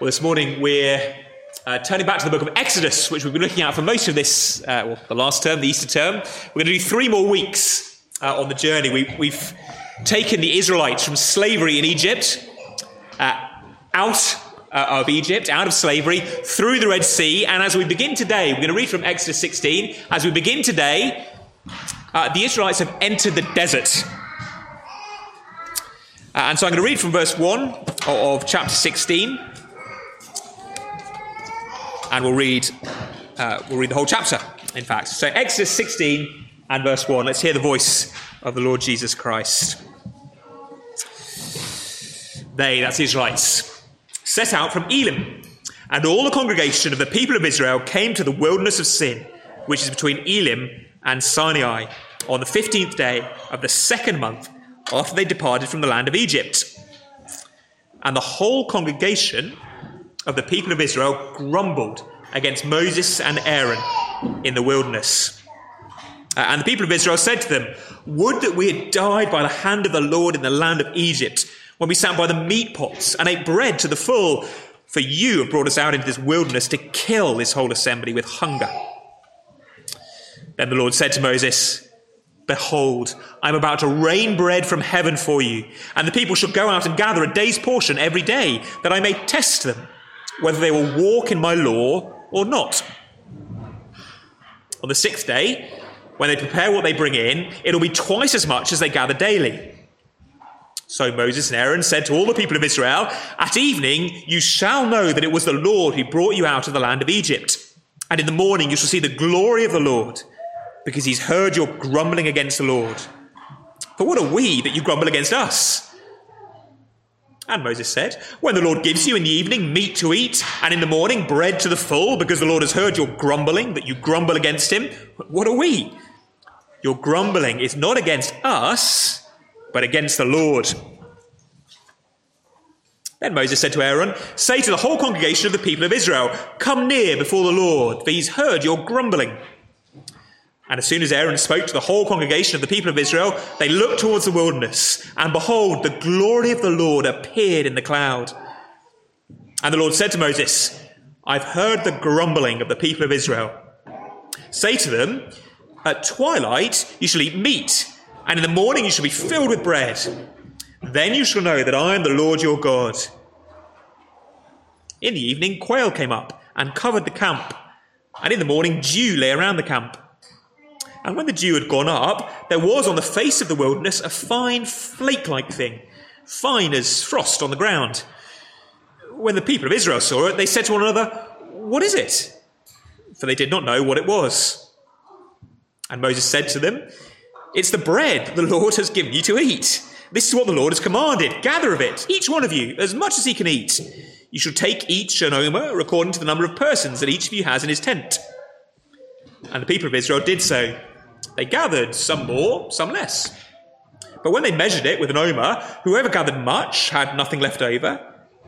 Well, this morning we're uh, turning back to the book of Exodus, which we've been looking at for most of this, uh, well, the last term, the Easter term. We're going to do three more weeks uh, on the journey. We, have taken the Israelites from slavery in Egypt uh, out uh, of Egypt, out of slavery, through the Red Sea. And as we begin today, we're going to read from Exodus 16. As we begin today, uh, the Israelites have entered the desert. and so I'm going to read from verse 1 of, of chapter 16 and we'll read, uh, we'll read the whole chapter, in fact. So, Exodus 16 and verse 1. Let's hear the voice of the Lord Jesus Christ. They, that's Israelites, set out from Elim, and all the congregation of the people of Israel came to the wilderness of Sin, which is between Elim and Sinai, on the 15th day of the second month after they departed from the land of Egypt. And the whole congregation of the people of Israel grumbled against Moses and Aaron in the wilderness. Uh, and the people of Israel said to them, Would that we had died by the hand of the Lord in the land of Egypt, when we sat by the meat pots and ate bread to the full, for you have brought us out into this wilderness to kill this whole assembly with hunger. Then the Lord said to Moses, Behold, I am about to rain bread from heaven for you, and the people shall go out and gather a day's portion every day, that I may test them whether they will walk in my law or not. On the sixth day, when they prepare what they bring in, it'll be twice as much as they gather daily. So Moses and Aaron said to all the people of Israel, At evening you shall know that it was the Lord who brought you out of the land of Egypt. And in the morning you shall see the glory of the Lord, because he's heard your grumbling against the Lord. For what are we that you grumble against us? And Moses said, When the Lord gives you in the evening meat to eat, and in the morning bread to the full, because the Lord has heard your grumbling, that you grumble against him, what are we? Your grumbling is not against us, but against the Lord. Then Moses said to Aaron, Say to the whole congregation of the people of Israel, Come near before the Lord, for he's heard your grumbling. And as soon as Aaron spoke to the whole congregation of the people of Israel, they looked towards the wilderness, and behold, the glory of the Lord appeared in the cloud. And the Lord said to Moses, I've heard the grumbling of the people of Israel. Say to them, At twilight you shall eat meat, and in the morning you shall be filled with bread. Then you shall know that I am the Lord your God. In the evening, quail came up and covered the camp, and in the morning, dew lay around the camp. And when the dew had gone up, there was on the face of the wilderness a fine flake like thing, fine as frost on the ground. When the people of Israel saw it, they said to one another, What is it? For they did not know what it was. And Moses said to them, It's the bread the Lord has given you to eat. This is what the Lord has commanded. Gather of it, each one of you, as much as he can eat. You shall take each an omer according to the number of persons that each of you has in his tent. And the people of Israel did so. They gathered, some more, some less. But when they measured it with an omer, whoever gathered much had nothing left over,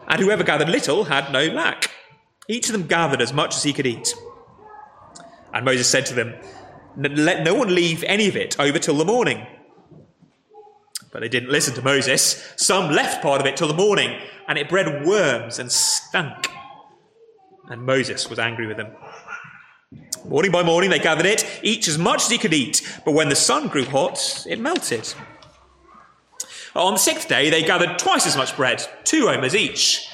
and whoever gathered little had no lack. Each of them gathered as much as he could eat. And Moses said to them, Let no one leave any of it over till the morning. But they didn't listen to Moses. Some left part of it till the morning, and it bred worms and stank. And Moses was angry with them. Morning by morning they gathered it, each as much as he could eat, but when the sun grew hot, it melted. On the sixth day they gathered twice as much bread, two omers each.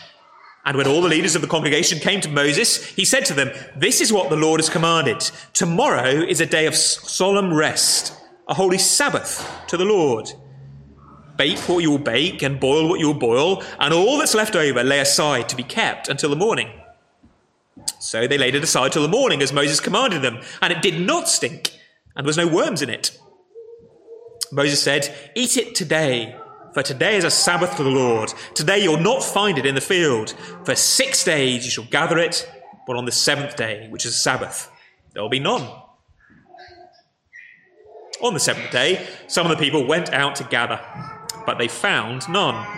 And when all the leaders of the congregation came to Moses, he said to them, This is what the Lord has commanded. Tomorrow is a day of solemn rest, a holy Sabbath to the Lord. Bake what you will bake and boil what you will boil, and all that's left over lay aside to be kept until the morning. So they laid it aside till the morning, as Moses commanded them, and it did not stink, and there was no worms in it. Moses said, Eat it today, for today is a Sabbath to the Lord. Today you'll not find it in the field. For six days you shall gather it, but on the seventh day, which is a Sabbath, there will be none. On the seventh day, some of the people went out to gather, but they found none.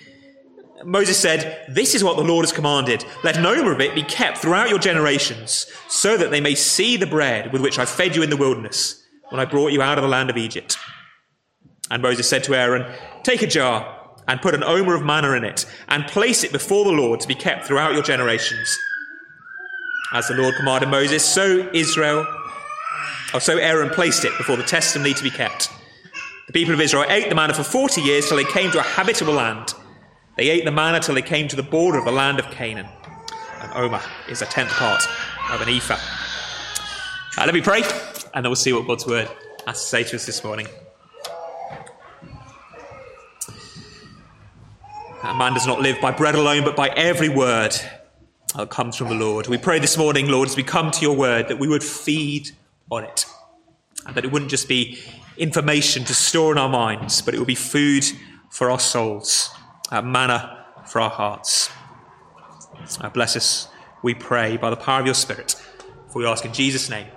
Moses said, This is what the Lord has commanded. Let no more of it be kept throughout your generations, so that they may see the bread with which I fed you in the wilderness when I brought you out of the land of Egypt. And Moses said to Aaron, Take a jar and put an omer of manna in it, and place it before the Lord to be kept throughout your generations. As the Lord commanded Moses, so Israel, or so Aaron placed it before the testimony to be kept. The people of Israel ate the manna for 40 years till they came to a habitable land. They ate the manna till they came to the border of the land of Canaan. And omer is a tenth part of an ephah. Uh, let me pray, and then we'll see what God's word has to say to us this morning. A man does not live by bread alone, but by every word that comes from the Lord. We pray this morning, Lord, as we come to your word, that we would feed on it. And that it wouldn't just be information to store in our minds, but it would be food for our souls, uh, manna for our hearts. Uh, bless us, we pray, by the power of your Spirit. For we ask in Jesus' name.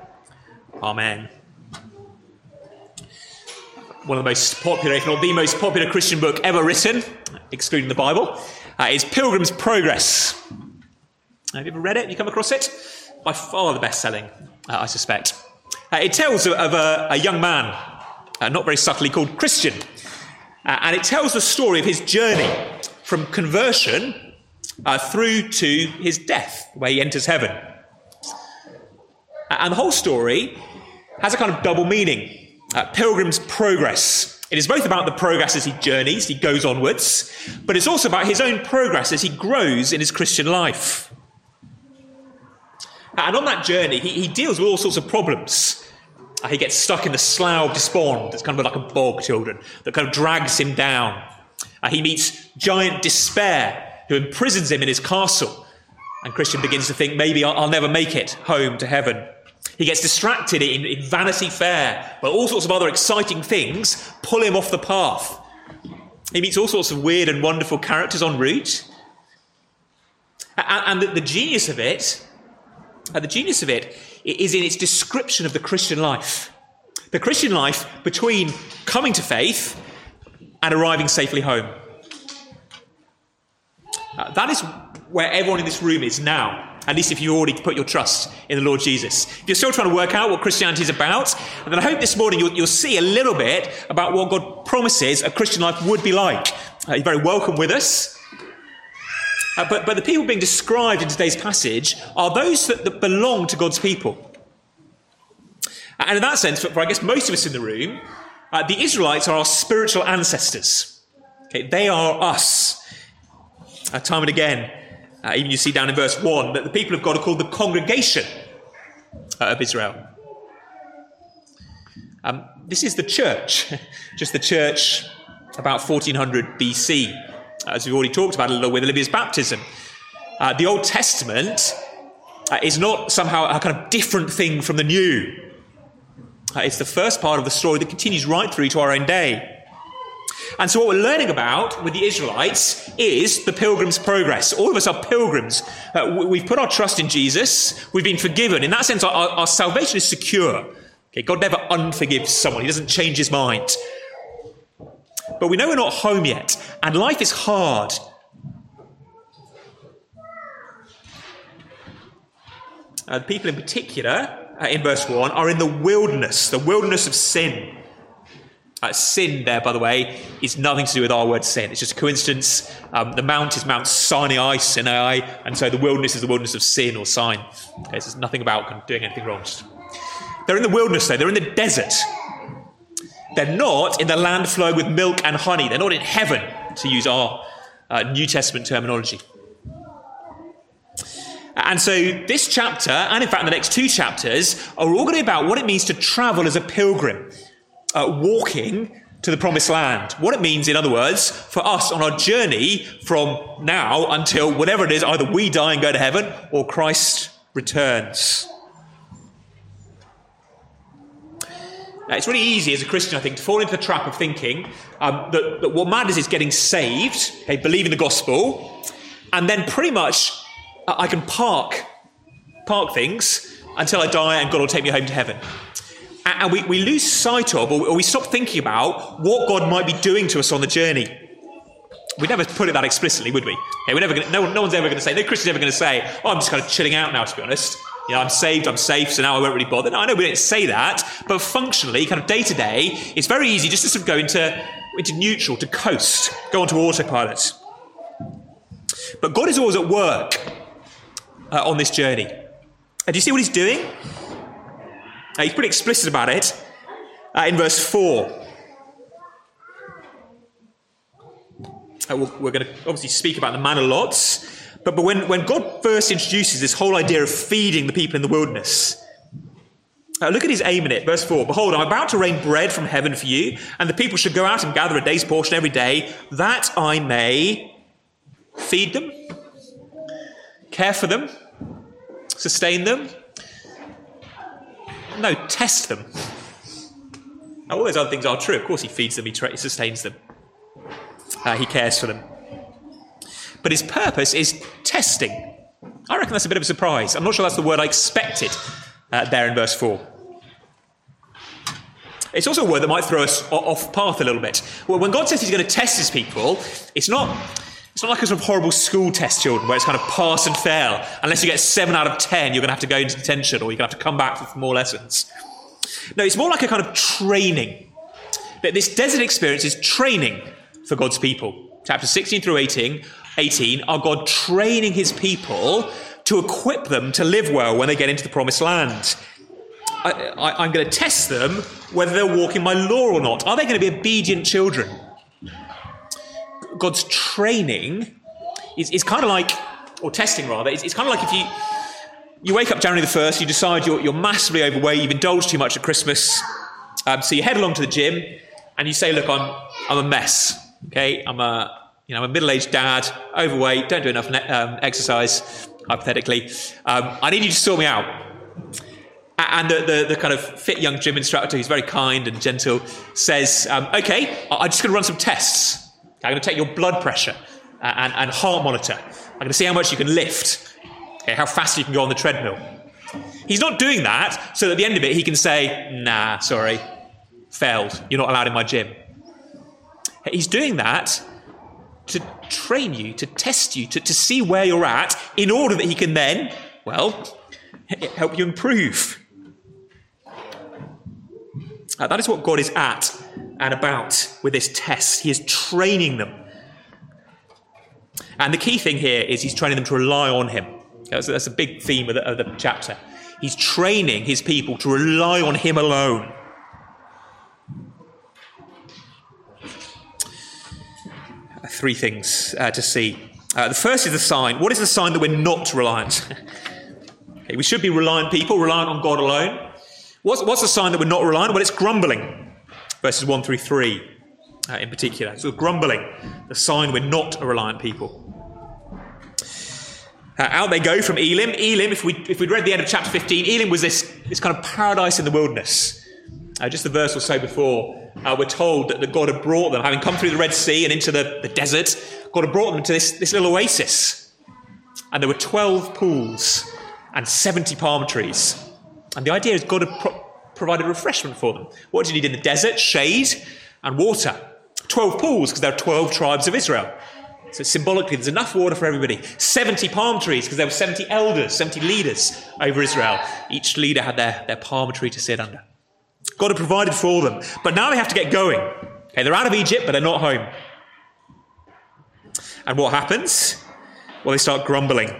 Amen one of the most popular, if not the most popular Christian book ever written, excluding the Bible, uh, is Pilgrim's Progress. Have you ever read it? You come across it? By far the best selling, uh, I suspect. Uh, it tells of, of a, a, young man, uh, not very subtly called Christian, uh, and it tells the story of his journey from conversion uh, through to his death, where he enters heaven. And the whole story has a kind of double meaning uh, Pilgrim's Progress. It is both about the progress as he journeys, he goes onwards, but it's also about his own progress as he grows in his Christian life. And on that journey, he, he deals with all sorts of problems. He gets stuck in the slough of despond, it's kind of like a bog, children, that kind of drags him down. Uh, he meets giant despair, who imprisons him in his castle. And Christian begins to think, maybe I'll, I'll never make it home to heaven. He gets distracted in, in Vanity Fair, but all sorts of other exciting things pull him off the path. He meets all sorts of weird and wonderful characters en route. And, and the, the, genius of it, uh, the genius of it is in its description of the Christian life. The Christian life between coming to faith and arriving safely home. Uh, that is where everyone in this room is now. At least if you already put your trust in the Lord Jesus. If you're still trying to work out what Christianity is about, then I hope this morning you'll, you'll see a little bit about what God promises a Christian life would be like. Uh, you're very welcome with us. Uh, but, but the people being described in today's passage are those that, that belong to God's people. And in that sense, for, for I guess most of us in the room, uh, the Israelites are our spiritual ancestors. Okay, they are us. Uh, time and again, uh, even you see down in verse 1 that the people of God are called the congregation uh, of Israel. Um, this is the church, just the church about 1400 BC, as we've already talked about a little with Olivia's baptism. Uh, the Old Testament uh, is not somehow a kind of different thing from the New. Uh, it's the first part of the story that continues right through to our own day. And so, what we're learning about with the Israelites is the pilgrim's progress. All of us are pilgrims. Uh, we've put our trust in Jesus. We've been forgiven. In that sense, our, our salvation is secure. Okay, God never unforgives someone, He doesn't change His mind. But we know we're not home yet, and life is hard. Uh, the people in particular, uh, in verse 1, are in the wilderness, the wilderness of sin. Uh, sin, there, by the way, is nothing to do with our word sin. It's just a coincidence. Um, the mount is Mount Sinai, Sinai, and so the wilderness is the wilderness of sin or sign. Okay, so there's nothing about doing anything wrong. They're in the wilderness, though. They're in the desert. They're not in the land flowing with milk and honey. They're not in heaven, to use our uh, New Testament terminology. And so this chapter, and in fact the next two chapters, are all going to be about what it means to travel as a pilgrim uh, walking to the promised land. What it means, in other words, for us on our journey from now until whatever it is, either we die and go to heaven or Christ returns. It's really easy as a Christian, I think, to fall into the trap of thinking um, that, that what matters is getting saved, okay, believing the gospel, and then pretty much I can park, park things until I die and God will take me home to heaven. And we, we lose sight of, or we stop thinking about what God might be doing to us on the journey. We'd never put it that explicitly, would we? Okay, we're never gonna, no, no one's ever going to say, no Christian's ever going to say, oh, I'm just kind of chilling out now, to be honest. You know, I'm saved, I'm safe, so now I won't really bother. No, I know we don't say that, but functionally, kind of day to day, it's very easy just to sort of go into, into neutral, to coast, go onto autopilot. But God is always at work uh, on this journey. And do you see what he's doing? Uh, he's pretty explicit about it uh, in verse 4. Uh, we're going to obviously speak about the manna lots, but, but when, when God first introduces this whole idea of feeding the people in the wilderness, uh, look at his aim in it. Verse 4 Behold, I'm about to rain bread from heaven for you, and the people should go out and gather a day's portion every day, that I may feed them, care for them, sustain them. No, test them. Now, all those other things are true. Of course, he feeds them, he, tra- sustains them uh, he cares for them. But his purpose is testing. I reckon that's a bit of a surprise. I'm not sure that's the word I expected uh, there in verse 4. It's also a word that might throw us off path a little bit. Well, when God says he's going to test his people, it's not, it's not like a sort of horrible school test, children, where it's kind of pass and fail. Unless you get 7 out of 10, you're going to have to go into detention or you're going to have to come back for more lessons. No, it's more like a kind of training. That this desert experience is training for God's people. Chapter 16 through 18, 18 are God training his people to equip them to live well when they get into the promised land. I, am going to test them whether they're walking my law or not. Are they going to be obedient children? God's training is, is kind of like, or testing rather, it's, it's, kind of like if you you wake up January the 1st, you decide you're, you're massively overweight, you've indulged too much at Christmas, um, so you head along to the gym and you say, Look, I'm, I'm a mess. Okay, I'm a you know I'm a middle-aged dad, overweight, don't do enough um, exercise, hypothetically. Um, I need you to sort me out. And the, the, the, kind of fit young gym instructor, who's very kind and gentle, says, um, "Okay, I'm just going to run some tests. I'm going to take your blood pressure and, and heart monitor. I'm going to see how much you can lift, okay, how fast you can go on the treadmill." He's not doing that so that at the end of it he can say, "Nah, sorry, failed. You're not allowed in my gym." He's doing that to train you, to test you, to, to see where you're at, in order that he can then, well, help you improve. Uh, that is what God is at and about with this test. He is training them. And the key thing here is he's training them to rely on him. That's, that's a big theme of the, of the chapter. He's training his people to rely on him alone. Three things uh, to see. Uh, the first is the sign. What is the sign that we're not reliant? okay, we should be reliant people, reliant on God alone. What's, what's the sign that we're not reliant? Well, it's grumbling. Verses 1 through 3 uh, in particular. So, grumbling, the sign we're not a reliant people. Uh, out they go from Elim. Elim, if, we, if we'd read the end of chapter 15, Elim was this, this kind of paradise in the wilderness. Uh, just a verse or so before, uh, we're told that, that, God had brought them, having come through the Red Sea and into the, the desert, God had brought them to this, this little oasis. And there were 12 pools and 70 palm trees. And the idea is God had pro- provided refreshment for them. What do you need in the desert? Shade and water. 12 pools, because there are 12 tribes of Israel. So symbolically, there's enough water for everybody. 70 palm trees, because there were 70 elders, 70 leaders over Israel. Each leader had their, their palm tree to sit under. God had provided for them. But now they have to get going. Okay, they're out of Egypt, but they're not home. And what happens? Well, they start grumbling.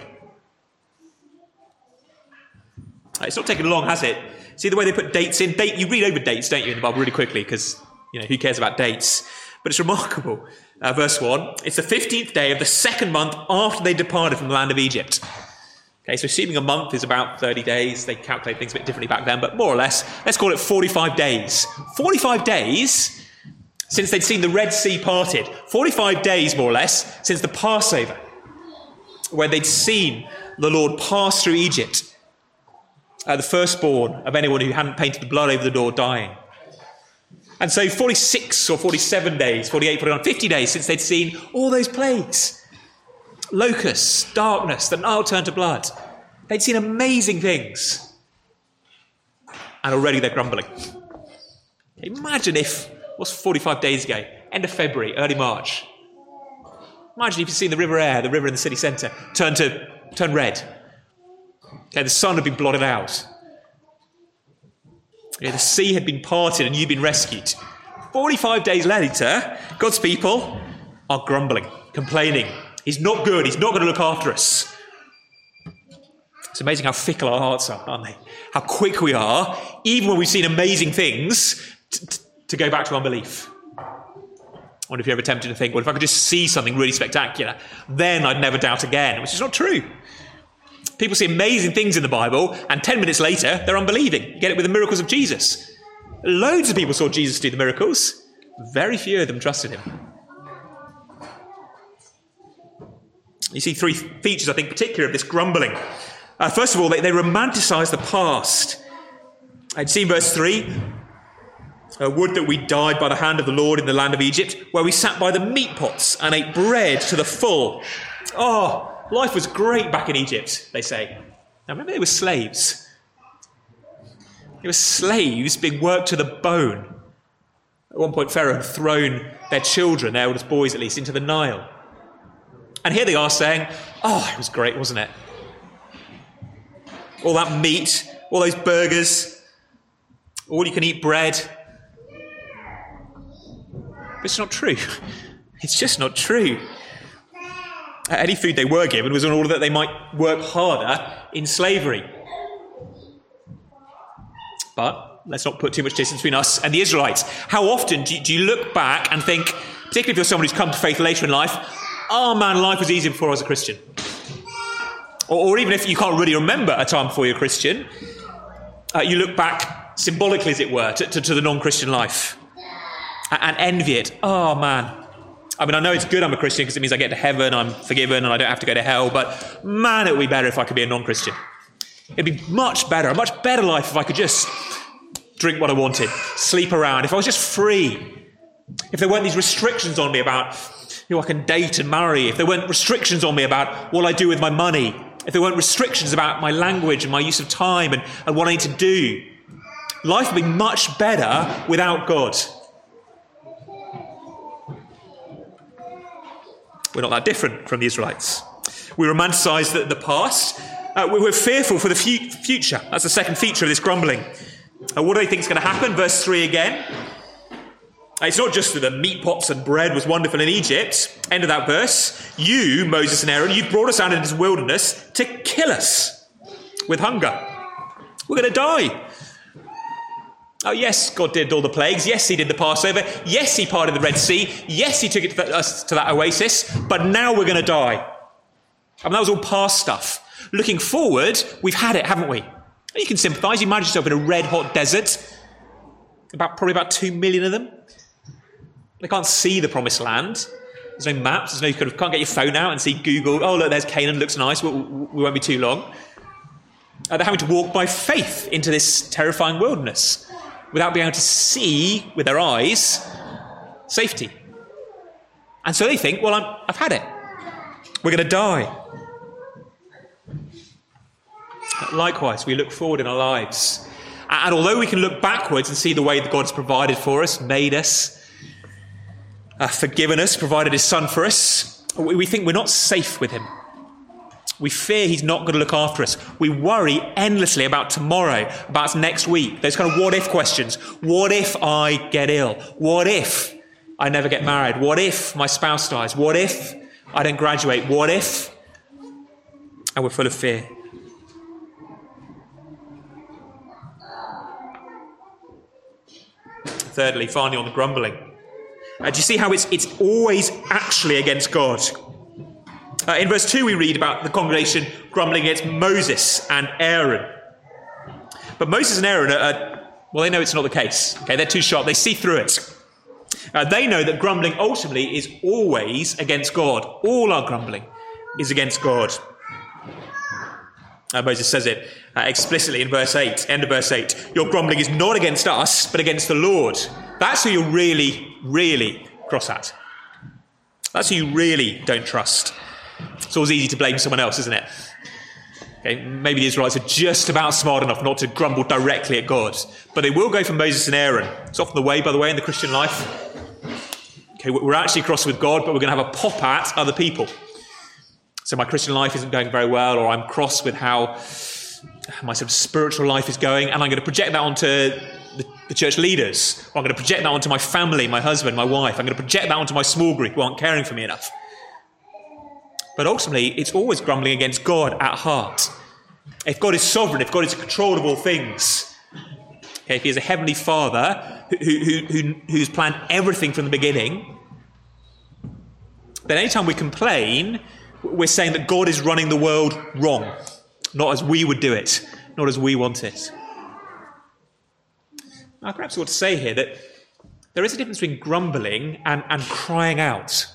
It's not taken long, has it? See the way they put dates in? Date, you read over dates, don't you, in the Bible really quickly, because you know who cares about dates? But it's remarkable. Uh, verse 1 It's the 15th day of the second month after they departed from the land of Egypt. Okay, so assuming a month is about 30 days, they calculate things a bit differently back then, but more or less, let's call it 45 days. 45 days since they'd seen the Red Sea parted. 45 days, more or less, since the Passover, where they'd seen the Lord pass through Egypt, uh, the firstborn of anyone who hadn't painted the blood over the door dying. And so 46 or 47 days, 48, 49, 50 days since they'd seen all those plagues locusts, darkness, the Nile turned to blood. They'd seen amazing things. And already they're grumbling. Imagine if, what's 45 days ago, end of February, early March. Imagine if you'd seen the River Aire, the river in the city centre, turn to turn red. Okay, the sun had been blotted out. Okay, the sea had been parted and you'd been rescued. 45 days later, God's people are grumbling, complaining. He's not good. He's not going to look after us. It's amazing how fickle our hearts are, aren't they? How quick we are, even when we've seen amazing things, t- t- to go back to unbelief. I wonder if you're ever tempted to think, well, if I could just see something really spectacular, then I'd never doubt again, which is not true. People see amazing things in the Bible, and 10 minutes later, they're unbelieving. You get it with the miracles of Jesus. Loads of people saw Jesus do the miracles, very few of them trusted him. You see three features, I think, particular of this grumbling. Uh, first of all, they, they romanticize the past. I'd seen verse 3 uh, would that we died by the hand of the Lord in the land of Egypt, where we sat by the meat pots and ate bread to the full. Oh, life was great back in Egypt, they say. Now remember, they were slaves. They were slaves being worked to the bone. At one point, Pharaoh had thrown their children, their oldest boys at least, into the Nile. And here they are saying, Oh, it was great, wasn't it? All that meat, all those burgers, all you can eat bread. But it's not true. It's just not true. Any food they were given was in order that they might work harder in slavery. But let's not put too much distance between us and the Israelites. How often do you, do you look back and think, particularly if you're someone who's come to faith later in life, oh man, life was easy before I was a Christian? Or, or even if you can't really remember a time before you're a Christian, uh, you look back symbolically, as it were, to, to, to the non Christian life and envy it. Oh man. I mean, I know it's good I'm a Christian because it means I get to heaven, I'm forgiven, and I don't have to go to hell, but man, it would be better if I could be a non Christian. It'd be much better, a much better life if I could just drink what I wanted, sleep around, if I was just free. If there weren't these restrictions on me about who I can date and marry, if there weren't restrictions on me about what I do with my money, if there weren't restrictions about my language and my use of time and, and what I need to do, life would be much better without God. We're not that different from the Israelites. We romanticize the, the past. Uh, we're fearful for the fu- future. That's the second feature of this grumbling. Uh, what do they think is going to happen? Verse 3 again. It's not just that the meat pots and bread was wonderful in Egypt. End of that verse. You, Moses and Aaron, you've brought us out into this wilderness to kill us with hunger. We're going to die. Oh, yes, God did all the plagues. Yes, He did the Passover. Yes, He parted the Red Sea. Yes, He took it to us to that oasis. But now we're going to die. I mean, that was all past stuff. Looking forward, we've had it, haven't we? You can sympathise. You imagine yourself in a red hot desert. About probably about two million of them. They can't see the promised land. There's no maps. There's no you can't get your phone out and see Google. Oh look, there's Canaan. Looks nice. We, we won't be too long. Uh, they're having to walk by faith into this terrifying wilderness without being able to see with their eyes safety. And so they think, well, i have had it. We're going to die. Likewise, we look forward in our lives. And although we can look backwards and see the way that God has provided for us, made us, uh, forgiven us, provided his son for us, we think we're not safe with him. We fear he's not going to look after us. We worry endlessly about tomorrow, about next week. Those kind of what if questions. What if I get ill? What if I never get married? What if my spouse dies? What if I don't graduate? What if? And we're full of fear. Thirdly, finally, on the grumbling. Uh, do you see how it's, it's always actually against God? Uh, in verse 2, we read about the congregation grumbling against Moses and Aaron. But Moses and Aaron are, are well, they know it's not the case. Okay, they're too sharp. They see through it. Uh, they know that grumbling ultimately is always against God. All our grumbling is against God. Uh, Moses says it uh, explicitly in verse 8, end of verse 8. Your grumbling is not against us, but against the Lord. That's who you're really, really cross at. That's who you really don't trust. It's always easy to blame someone else, isn't it? Okay, maybe the Israelites are just about smart enough not to grumble directly at God, but they will go for Moses and Aaron. It's often the way, by the way, in the Christian life. Okay, we're actually cross with God, but we're going to have a pop at other people. So my Christian life isn't going very well, or I'm cross with how my sort of spiritual life is going, and I'm going to project that onto the, the church leaders, I'm going to project that onto my family, my husband, my wife. I'm going to project that onto my small group who aren't caring for me enough. But ultimately, it's always grumbling against God at heart. If God is sovereign, if God is in control of all things, okay, if He is a heavenly Father who, who, who, who's planned everything from the beginning, then anytime we complain, we're saying that God is running the world wrong, not as we would do it, not as we want it. I perhaps ought to say here that there is a difference between grumbling and, and crying out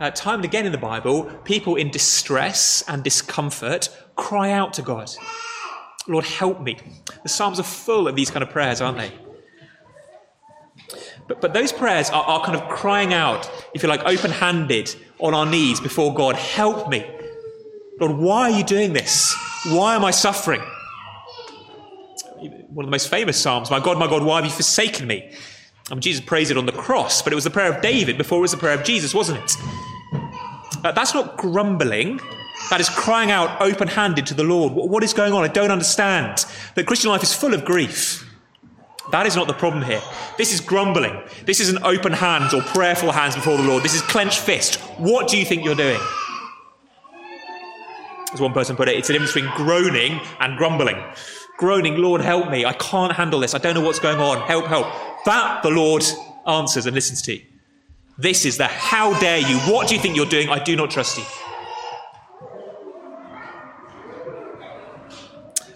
uh, time and again in the Bible, people in distress and discomfort cry out to God. Lord, help me. The Psalms are full of these kind of prayers, aren't they? But, but those prayers are, are kind of crying out, if you like, open handed on our knees before God, help me. Lord, why are you doing this? Why am I suffering? One of the most famous Psalms, My God, my God, why have you forsaken me? I mean, Jesus prays it on the cross, but it was the prayer of David before it was the prayer of Jesus, wasn't it? Uh, that's not grumbling. That is crying out open handed to the Lord. What, what is going on? I don't understand. The Christian life is full of grief. That is not the problem here. This is grumbling. This is an open hands or prayerful hands before the Lord. This is clenched fist. What do you think you're doing? As one person put it, it's a difference between groaning and grumbling. Groaning, Lord, help me. I can't handle this. I don't know what's going on. Help, help. That the Lord answers and listens to. This is the how dare you? What do you think you're doing? I do not trust you.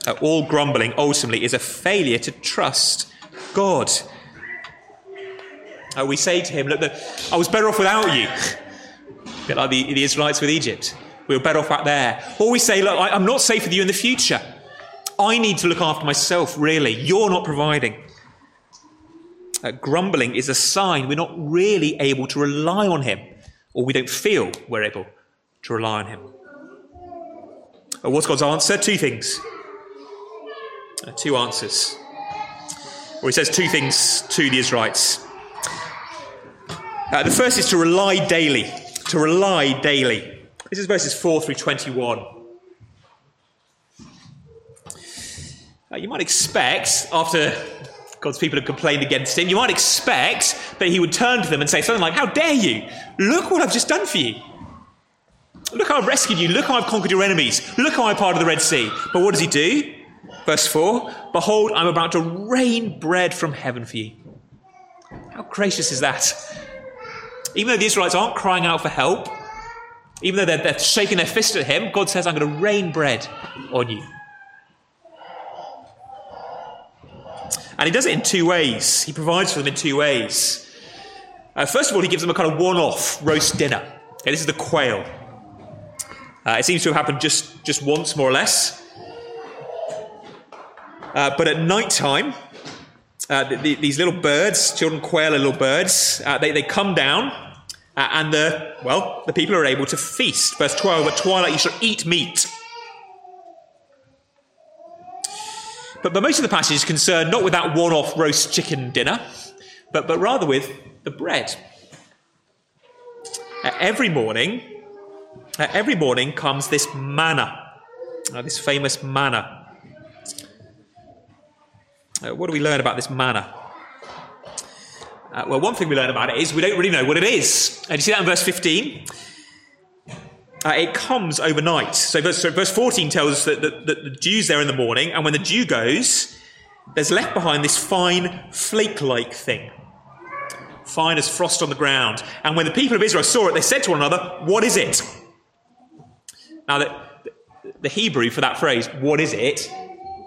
Uh, all grumbling ultimately is a failure to trust God. Uh, we say to him, Look, I was better off without you. a bit like the, the, Israelites with Egypt. We were better off out there. Or we say, Look, I, I'm not safe with you in the future. I need to look after myself, really. You're not providing uh, grumbling is a sign we're not really able to rely on Him, or we don't feel we're able to rely on Him. Uh, what's God's answer? Two things. Uh, two answers. Or He says two things to the Israelites. Uh, the first is to rely daily. To rely daily. This is verses 4 through 21. Uh, you might expect, after God's people have complained against him, you might expect that he would turn to them and say something like, How dare you? Look what I've just done for you. Look how I've rescued you. Look how I've conquered your enemies. Look how I parted the Red Sea. But what does he do? Verse 4 Behold, I'm about to rain bread from heaven for you. How gracious is that? Even though the Israelites aren't crying out for help, even though they're, they're shaking their fist at him, God says, I'm going to rain bread on you. And he does it in two ways. He provides for them in two ways. Uh, first of all, he gives them a kind of one off roast dinner. Okay, this is the quail. Uh, it seems to have happened just, just once, more or less. Uh, but at night time, uh, the, the, these little birds, children quail are little birds, uh, they, they come down, uh, and the, well, the people are able to feast. Verse 12, at twilight you shall eat meat. But, but most of the passage is concerned not with that one off roast chicken dinner, but, but rather with the bread. Uh, every morning, uh, every morning comes this manna, uh, this famous manna. Uh, what do we learn about this manna? Uh, well, one thing we learn about it is we don't really know what it is. And you see that in verse 15? Uh, it comes overnight. So verse, so verse 14 tells us that, that, that the dew's there in the morning, and when the dew goes, there's left behind this fine flake-like thing. Fine as frost on the ground. And when the people of Israel saw it, they said to one another, What is it? Now, the, the Hebrew for that phrase, what is it,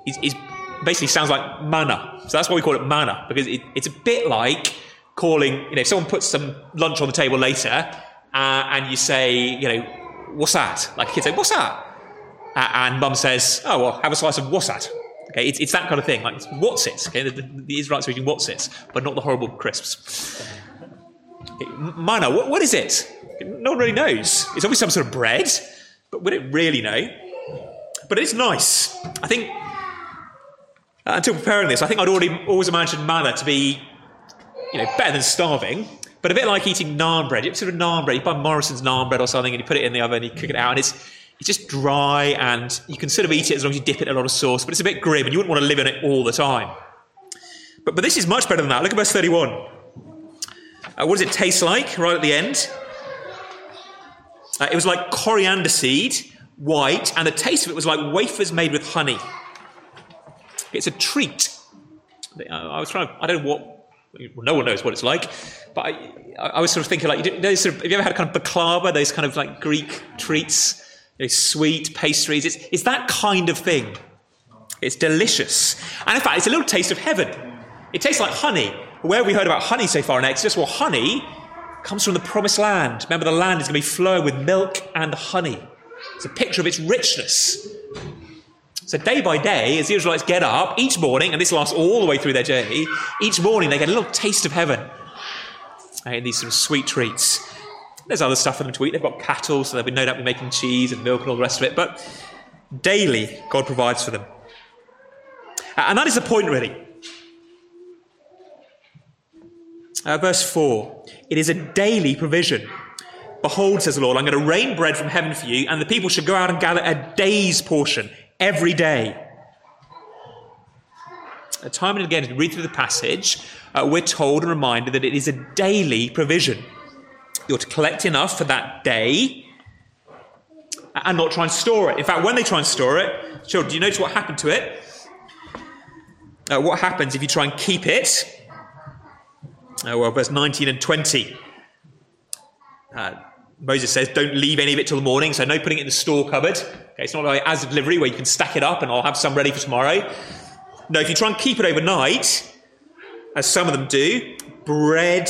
is, is basically sounds like manna. So that's why we call it manna, because it, it's a bit like calling, you know, if someone puts some lunch on the table later, uh, and you say, you know, what's that? Like kids say, what's that? And mum says, oh, well, have a slice of what's that? Okay, it's, it's that kind of thing. Like, what's it? Okay, the, the, Israelites are eating what's it, but not the horrible crisps. Manna, what, what is it? No one really knows. It's obviously some sort of bread, but would it really know? But it's nice. I think, uh, until preparing this, I think I'd already always imagined manna to be, you know, better than starving, but a bit like eating naan bread. You sort of naan bread, you buy Morrisons naan bread or something, and you put it in the oven, and you cook it out, and it's it's just dry, and you can sort of eat it as long as you dip it in a lot of sauce, but it's a bit grim, and you wouldn't want to live in it all the time. But, but this is much better than that. Look at verse 31. Uh, what does it taste like right at the end? Uh, it was like coriander seed, white, and the taste of it was like wafers made with honey. It's a treat. I was trying. To, I don't know what. No one knows what it's like, but I, I was sort of thinking like, you know, sort of, have you ever had kind of baklava? Those kind of like Greek treats, you sweet pastries. It's, it's that kind of thing. It's delicious, and in fact, it's a little taste of heaven. It tastes like honey. Where have we heard about honey so far in Exodus? Well, honey comes from the promised land. Remember, the land is going to be flowing with milk and honey. It's a picture of its richness. So, day by day, as the Israelites get up each morning, and this lasts all the way through their journey, each morning they get a little taste of heaven these sort of sweet treats. There's other stuff for them to eat. They've got cattle, so they'll be no doubt be making cheese and milk and all the rest of it. But daily, God provides for them. And that is the point, really. Uh, verse 4 It is a daily provision. Behold, says the Lord, I'm going to rain bread from heaven for you, and the people should go out and gather a day's portion every day. Time and again, as we read through the passage, uh, we're told and reminded that it is a daily provision. You're to collect enough for that day and not try and store it. In fact, when they try and store it, children, do you notice what happened to it? Uh, what happens if you try and keep it? Uh, well, verse 19 and 20. Uh, Moses says, don't leave any of it till the morning, so no putting it in the store cupboard. Okay, it's not like Asda delivery where you can stack it up and I'll have some ready for tomorrow. No, if you try and keep it overnight, as some of them do, bread,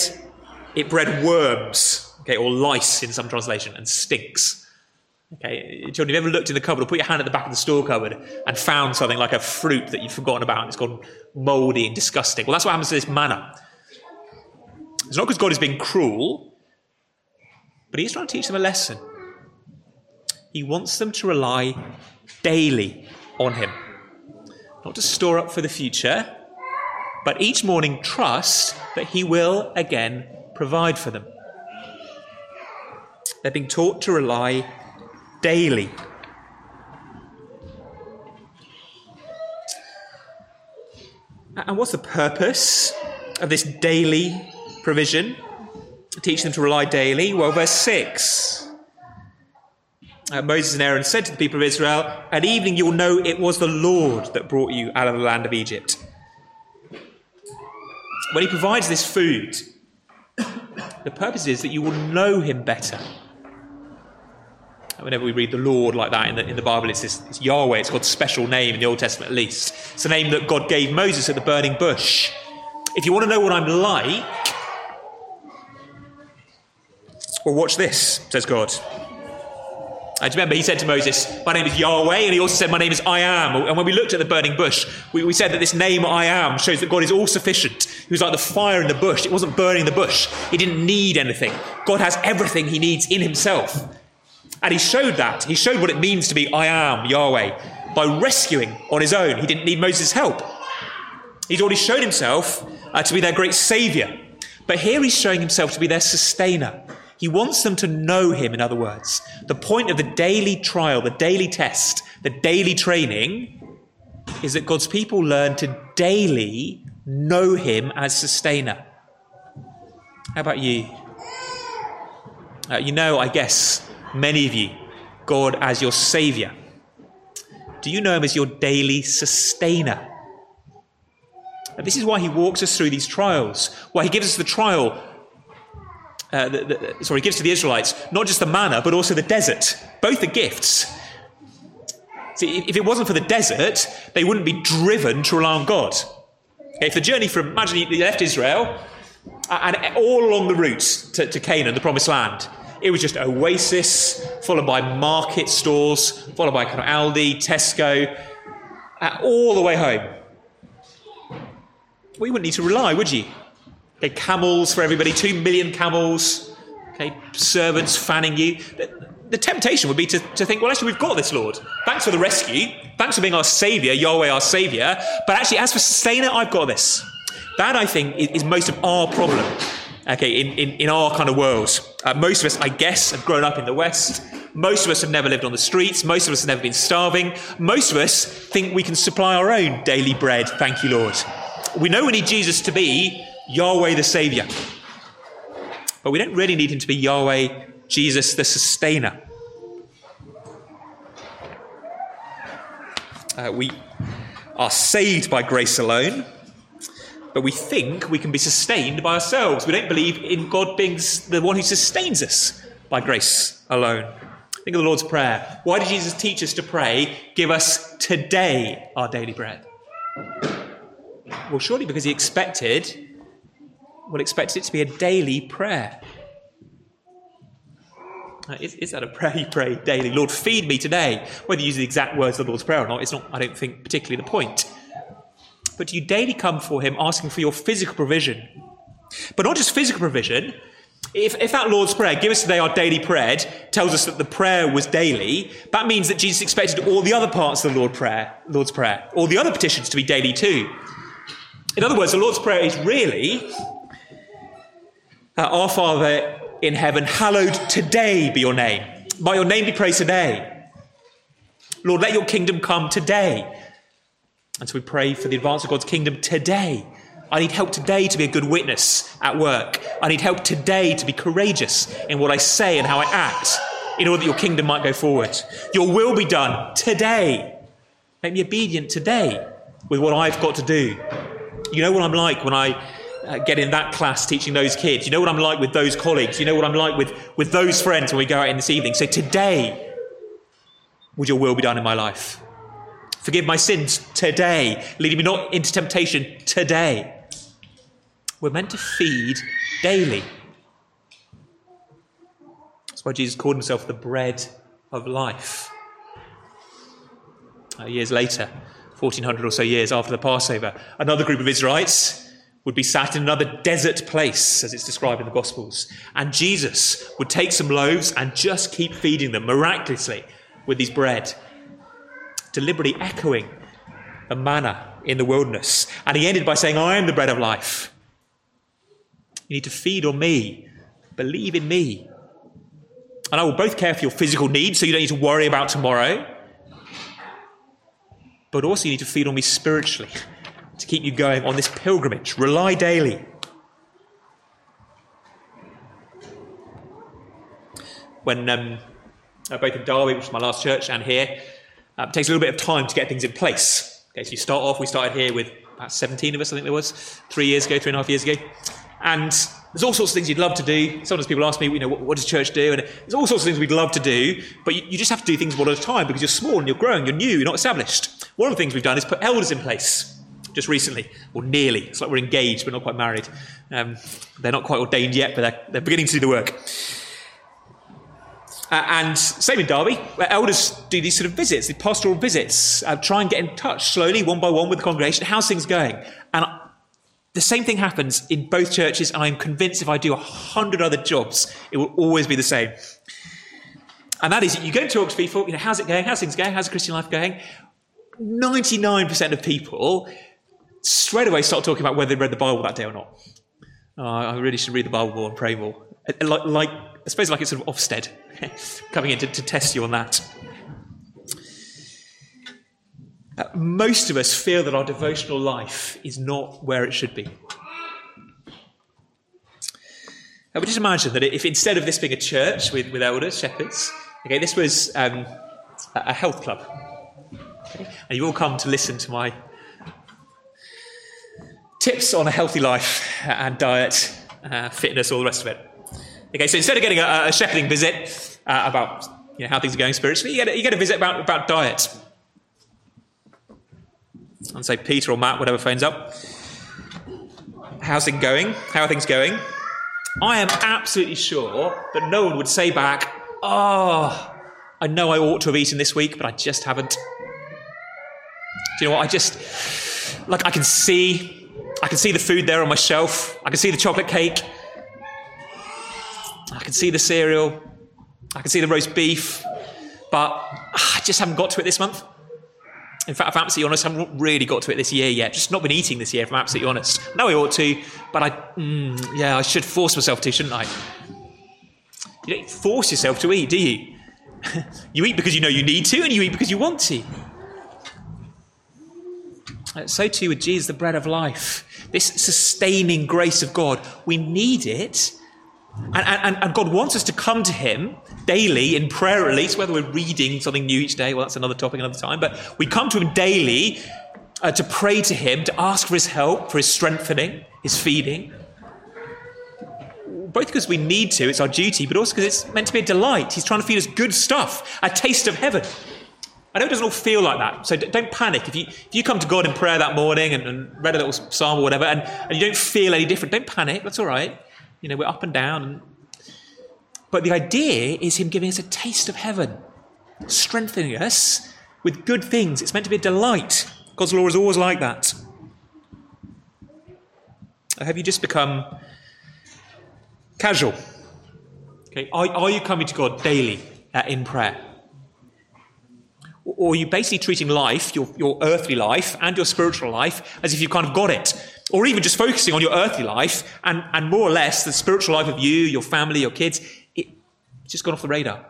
it bred worms, okay, or lice in some translation, and stinks. Okay, children, have you ever looked in the cupboard or put your hand at the back of the store cupboard and found something like a fruit that you've forgotten about and it's gone mouldy and disgusting? Well, that's what happens to this manna. It's not because God is being cruel, but He's trying to teach them a lesson. He wants them to rely daily on Him, not to store up for the future, but each morning trust that He will again provide for them. They're being taught to rely daily. And what's the purpose of this daily provision. Teach them to rely daily. Well, verse 6. Uh, Moses and Aaron said to the people of Israel, At evening you'll know it was the Lord that brought you out of the land of Egypt. When he provides this food, the purpose is that you will know him better. Whenever we read the Lord like that in the, in the Bible, it's, this, it's Yahweh. It's God's special name in the Old Testament, at least. It's the name that God gave Moses at the burning bush. If you want to know what I'm like, well, watch this, says God. And remember, he said to Moses, My name is Yahweh, and he also said, My name is I am. And when we looked at the burning bush, we, we said that this name I am shows that God is all sufficient. He was like the fire in the bush. It wasn't burning the bush, he didn't need anything. God has everything he needs in himself. And he showed that. He showed what it means to be I am Yahweh by rescuing on his own. He didn't need Moses' help. He's already shown himself uh, to be their great savior. But here he's showing himself to be their sustainer. He wants them to know him, in other words. The point of the daily trial, the daily test, the daily training is that God's people learn to daily know him as sustainer. How about you? Uh, you know, I guess, many of you, God as your Saviour. Do you know him as your daily sustainer? And this is why he walks us through these trials, why he gives us the trial uh, the, the, sorry, gives to the Israelites not just the manna, but also the desert. Both are gifts. See, if it wasn't for the desert, they wouldn't be driven to rely on God. If the journey from, imagine you left Israel, and all along the route to, to Canaan, the promised land, it was just oasis, followed by market stores, followed by kind of Aldi, Tesco, uh, all the way home. We wouldn't need to rely, would you? Okay, camels for everybody, two million camels. Okay, servants fanning you. The, the temptation would be to, to think, well, actually, we've got this, Lord. Thanks for the rescue. Thanks for being our Saviour, Yahweh, our Saviour. But actually, as for sustainer, I've got this. That, I think, is, is most of our problem. Okay, in, in, in our kind of world. Uh, most of us, I guess, have grown up in the West. Most of us have never lived on the streets. Most of us have never been starving. Most of us think we can supply our own daily bread. Thank you, Lord. We know we need Jesus to be Yahweh the Saviour. But we don't really need him to be Yahweh, Jesus the Sustainer. Uh, we are saved by grace alone, but we think we can be sustained by ourselves. We don't believe in God being the one who sustains us by grace alone. Think of the Lord's Prayer. Why did Jesus teach us to pray, Give us today our daily bread? Well, surely because he expected would expect it to be a daily prayer. Uh, is, is, that a prayer you pray daily? Lord, feed me today. Whether you use the exact words of the Lord's Prayer or not, it's not, I don't think, particularly the point. But you daily come for Him asking for your physical provision. But not just physical provision. If, if that Lord's Prayer, give us today our daily bread, tells us that the prayer was daily, that means that Jesus expected all the other parts of the Lord prayer, Lord's Prayer, all the other petitions to be daily too. In other words, the Lord's Prayer is really Uh, our Father in heaven, hallowed today be your name. By your name be praised today. Lord, let your kingdom come today. And so we pray for the advance of God's kingdom today. I need help today to be a good witness at work. I need help today to be courageous in what I say and how I act in order that your kingdom might go forward. Your will be done today. Make me obedient today with what I've got to do. You know what I'm like when I uh, get in that class teaching those kids. You know what I'm like with those colleagues. You know what I'm like with, with those friends when we go out in this evening. So today, would your will be done in my life? Forgive my sins today, leading me not into temptation today. We're meant to feed daily. That's why Jesus called himself the bread of life. Uh, years later, 1400 or so years after the Passover, another group of Israelites would be sat in another desert place, as it's described in the Gospels. And Jesus would take some loaves and just keep feeding them miraculously with his bread, deliberately echoing the manna in the wilderness. And he ended by saying, I am the bread of life. You need to feed on me, believe in me. And I will both care for your physical needs so you don't need to worry about tomorrow, but also you need to feed on me spiritually to keep you going on this pilgrimage. Rely daily. When um, uh, both in Derby, which is my last church, and here, uh, it takes a little bit of time to get things in place. Okay, so you start off, we started here with about 17 of us, I think there was, three years ago, three and a half years ago. And there's all sorts of things you'd love to do. Sometimes people ask me, you know, what, what does church do? And there's all sorts of things we'd love to do, but you, you, just have to do things one at a time because you're small and you're growing, you're new, you're not established. One of the things we've done is put elders in place just recently, or nearly. It's like we're engaged but not quite married. Um, they're not quite ordained yet, but they're, they're beginning to do the work. Uh, and same in Derby, where elders do these sort of visits, these pastoral visits, uh, try and get in touch slowly, one by one, with the congregation. How's things going? And the same thing happens in both churches, and I'm convinced if I do a hundred other jobs, it will always be the same. And that is, you go and talk to people, you know, how's it going? How's things going? How's the Christian life going? 99% of people straight away start talking about whether they read the Bible that day or not. Oh, I really should read the Bible more and pray more. Uh, like, like I suppose, like it's sort of Ofsted coming in to, to, test you on that. Uh, most of us feel that our devotional life is not where it should be. I would just imagine that if instead of this being a church with, with elders, shepherds, okay, this was um, a health club. Okay? And you've all come to listen to my tips on a healthy life and diet, uh, fitness, all the rest of it. Okay, so instead of getting a, a shepherding visit uh, about you know, how things are going spiritually, you get, a, you get a visit about, about diet. And say Peter or Matt, whatever phones up. How's it going? How are things going? I am absolutely sure that no one would say back, Oh, I know I ought to have eaten this week, but I just haven't. Do you know what? I just, like, I can see I can see the food there on my shelf. I can see the chocolate cake. I can see the cereal. I can see the roast beef. But ah, I just haven't got to it this month. In fact, if I'm absolutely honest, I haven't really got to it this year yet. Just not been eating this year, if I'm absolutely honest. No, I ought to, but I, mm, yeah, I should force myself to, shouldn't I? You don't force yourself to eat, do you? you eat because you know you need to, and you eat because you want to. So too with Jesus, the bread of life. This sustaining grace of God. We need it. And, and, and God wants us to come to Him daily in prayer, at least, whether we're reading something new each day. Well, that's another topic another time. But we come to Him daily uh, to pray to Him, to ask for His help, for His strengthening, His feeding. Both because we need to, it's our duty, but also because it's meant to be a delight. He's trying to feed us good stuff, a taste of heaven. I know it doesn't all feel like that, so don't panic. If you, if you come to God in prayer that morning and, and read a little psalm or whatever, and, and you don't feel any different, don't panic. That's all right. You know, we're up and down. And... But the idea is Him giving us a taste of heaven, strengthening us with good things. It's meant to be a delight. God's law is always like that. Or have you just become casual? Okay, are, are you coming to God daily uh, in prayer? Or you're basically treating life, your, your earthly life and your spiritual life, as if you've kind of got it. Or even just focusing on your earthly life and, and more or less the spiritual life of you, your family, your kids, it's just gone off the radar.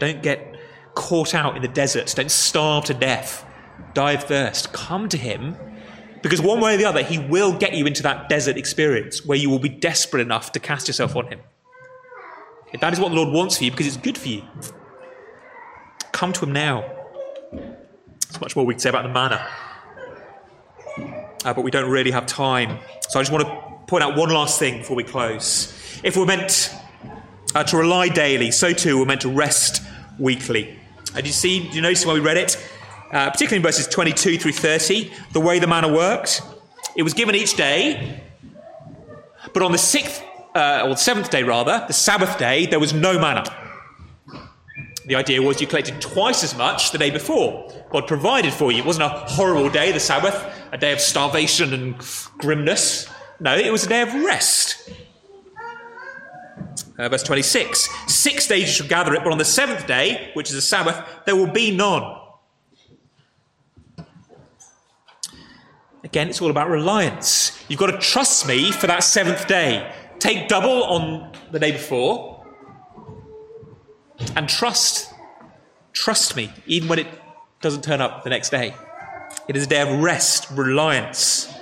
Don't get caught out in the desert. Don't starve to death. Die of thirst. Come to Him because one way or the other, He will get you into that desert experience where you will be desperate enough to cast yourself on Him. That is what the Lord wants for you because it's good for you. Come to him now. There's much more we can say about the manna. Uh, but we don't really have time. So I just want to point out one last thing before we close. If we're meant uh, to rely daily, so too we're meant to rest weekly. And you see, you notice when we read it? Uh, particularly in verses 22 through 30, the way the manna worked. It was given each day, but on the sixth, uh, or the seventh day rather, the Sabbath day, there was no manna. The idea was you collected twice as much the day before. God provided for you. It wasn't a horrible day, the Sabbath, a day of starvation and grimness. No, it was a day of rest. Uh, verse 26 Six days you shall gather it, but on the seventh day, which is a Sabbath, there will be none. Again, it's all about reliance. You've got to trust me for that seventh day. Take double on the day before, and trust. Trust me, even when it doesn't turn up the next day. It is a day of rest, reliance.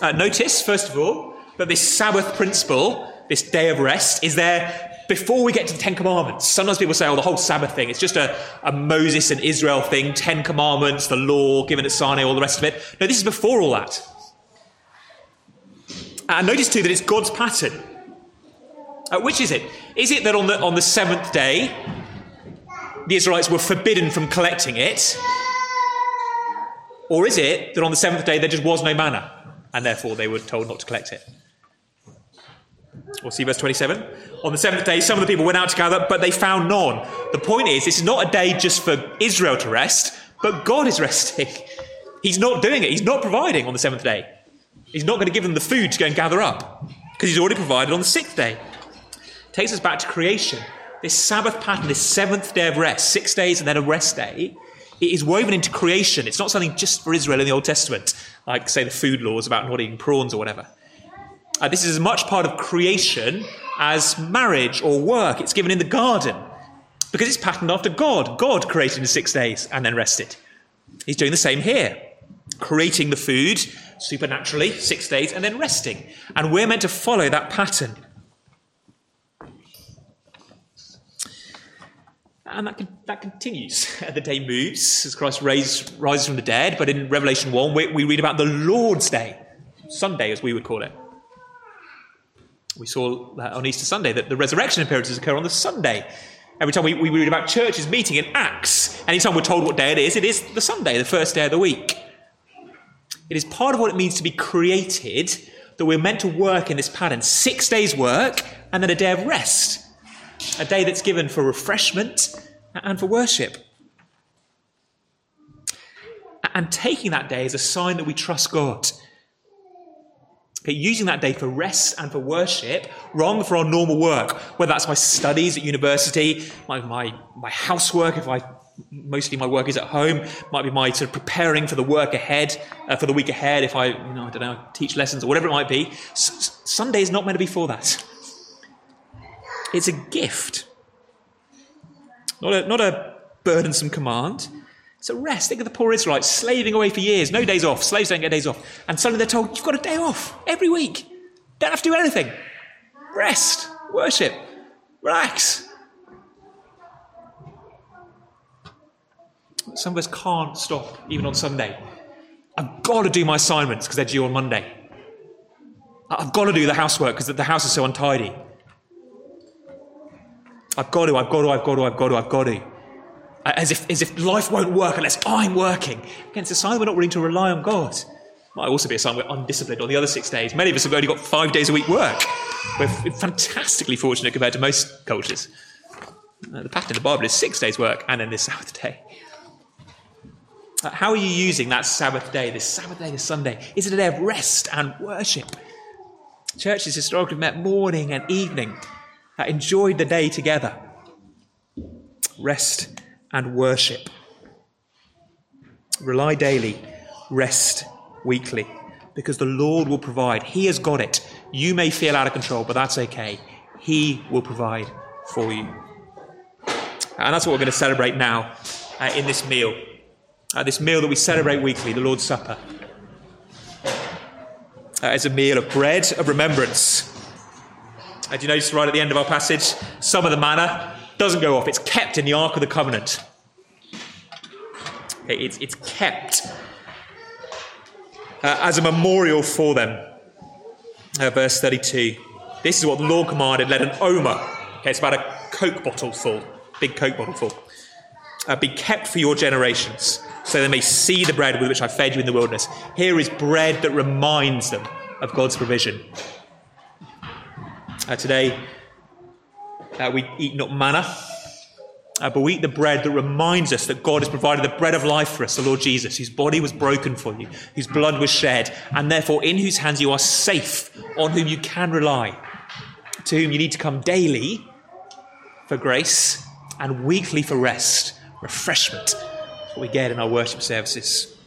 Uh, notice, first of all, that this Sabbath principle, this day of rest, is there before we get to the Ten Commandments. Sometimes people say, oh, the whole Sabbath thing, it's just a, a Moses and Israel thing, Ten Commandments, the law given at Sinai, all the rest of it. No, this is before all that. And notice too that it's God's pattern. Uh, which is it? Is it that on the, on the seventh day, the Israelites were forbidden from collecting it? Or is it that on the seventh day there just was no manna, and therefore they were told not to collect it? We'll see verse 27. On the seventh day, some of the people went out to gather, but they found none. The point is, this is not a day just for Israel to rest, but God is resting. He's not doing it. He's not providing on the seventh day. He's not going to give them the food to go and gather up, because he's already provided on the sixth day takes us back to creation. This Sabbath pattern, this seventh day of rest, six days and then a rest day, it is woven into creation. It's not something just for Israel in the Old Testament, like, say, the food laws about not eating prawns or whatever. Uh, this is as much part of creation as marriage or work. It's given in the garden because it's patterned after God. God created in six days and then rested. He's doing the same here, creating the food supernaturally, six days, and then resting. And we're meant to follow that pattern. And that, that continues. the day moves as Christ raise, rises from the dead. But in Revelation 1, we, we read about the Lord's Day, Sunday as we would call it. We saw on Easter Sunday that the resurrection appearances occur on the Sunday. Every time we, we read about churches meeting in Acts, anytime we're told what day it is, it is the Sunday, the first day of the week. It is part of what it means to be created that we're meant to work in this pattern six days' work and then a day of rest a day that's given for refreshment and for worship. and taking that day as a sign that we trust God. Okay, using that day for rest and for worship rather than for our normal work, whether that's my studies at university, my, my, my housework, if I mostly my work is at home, might be my sort of preparing for the work ahead, uh, for the week ahead, if I, you know, I don't know, teach lessons or whatever it might be. S- Sunday is not meant to be for that. It's a gift, not a, not a burdensome command. It's a rest. Think of the poor Israelites slaving away for years, no days off. Slaves don't get days off. And suddenly they're told, you've got a day off every week. Don't have to do anything. Rest, worship, relax. Some of us can't stop, even on Sunday. I've got to do my assignments because they're due on Monday. I've got to do the housework because the house is so untidy. I've got to, I've got to, I've got to, I've got to, I've got to. As if, as if life won't work unless I'm working. Again, it's a sign we're not willing to rely on God. Might also be a sign we're undisciplined on the other six days. Many of us have only got five days a week work. We're fantastically fortunate compared to most cultures. Uh, the pattern in the Bible is six days' work and then this Sabbath day. Uh, how are you using that Sabbath day, this Sabbath day, this Sunday? Is it a day of rest and worship? Churches historically met morning and evening, enjoyed the day together. Rest and worship. Rely daily, rest weekly, because the Lord will provide. He has got it. You may feel out of control, but that's okay. He will provide for you. And that's what we're going to celebrate now uh, in this meal. Uh, this meal that we celebrate weekly, the Lord's Supper. Uh, is a meal of bread of remembrance. Do you notice right at the end of our passage, some of the manna doesn't go off. It's kept in the Ark of the Covenant. It's, it's kept uh, as a memorial for them. Uh, verse 32. This is what the Lord commanded. Let an omer, okay, it's about a Coke bottle full, big Coke bottle full, uh, be kept for your generations, so they may see the bread with which I fed you in the wilderness. Here is bread that reminds them of God's provision. Uh, today, uh, we eat not manna, uh, but we eat the bread that reminds us that God has provided the bread of life for us, the Lord Jesus, whose body was broken for you, whose blood was shed, and therefore in whose hands you are safe, on whom you can rely, to whom you need to come daily for grace and weekly for rest, refreshment, what we get in our worship services.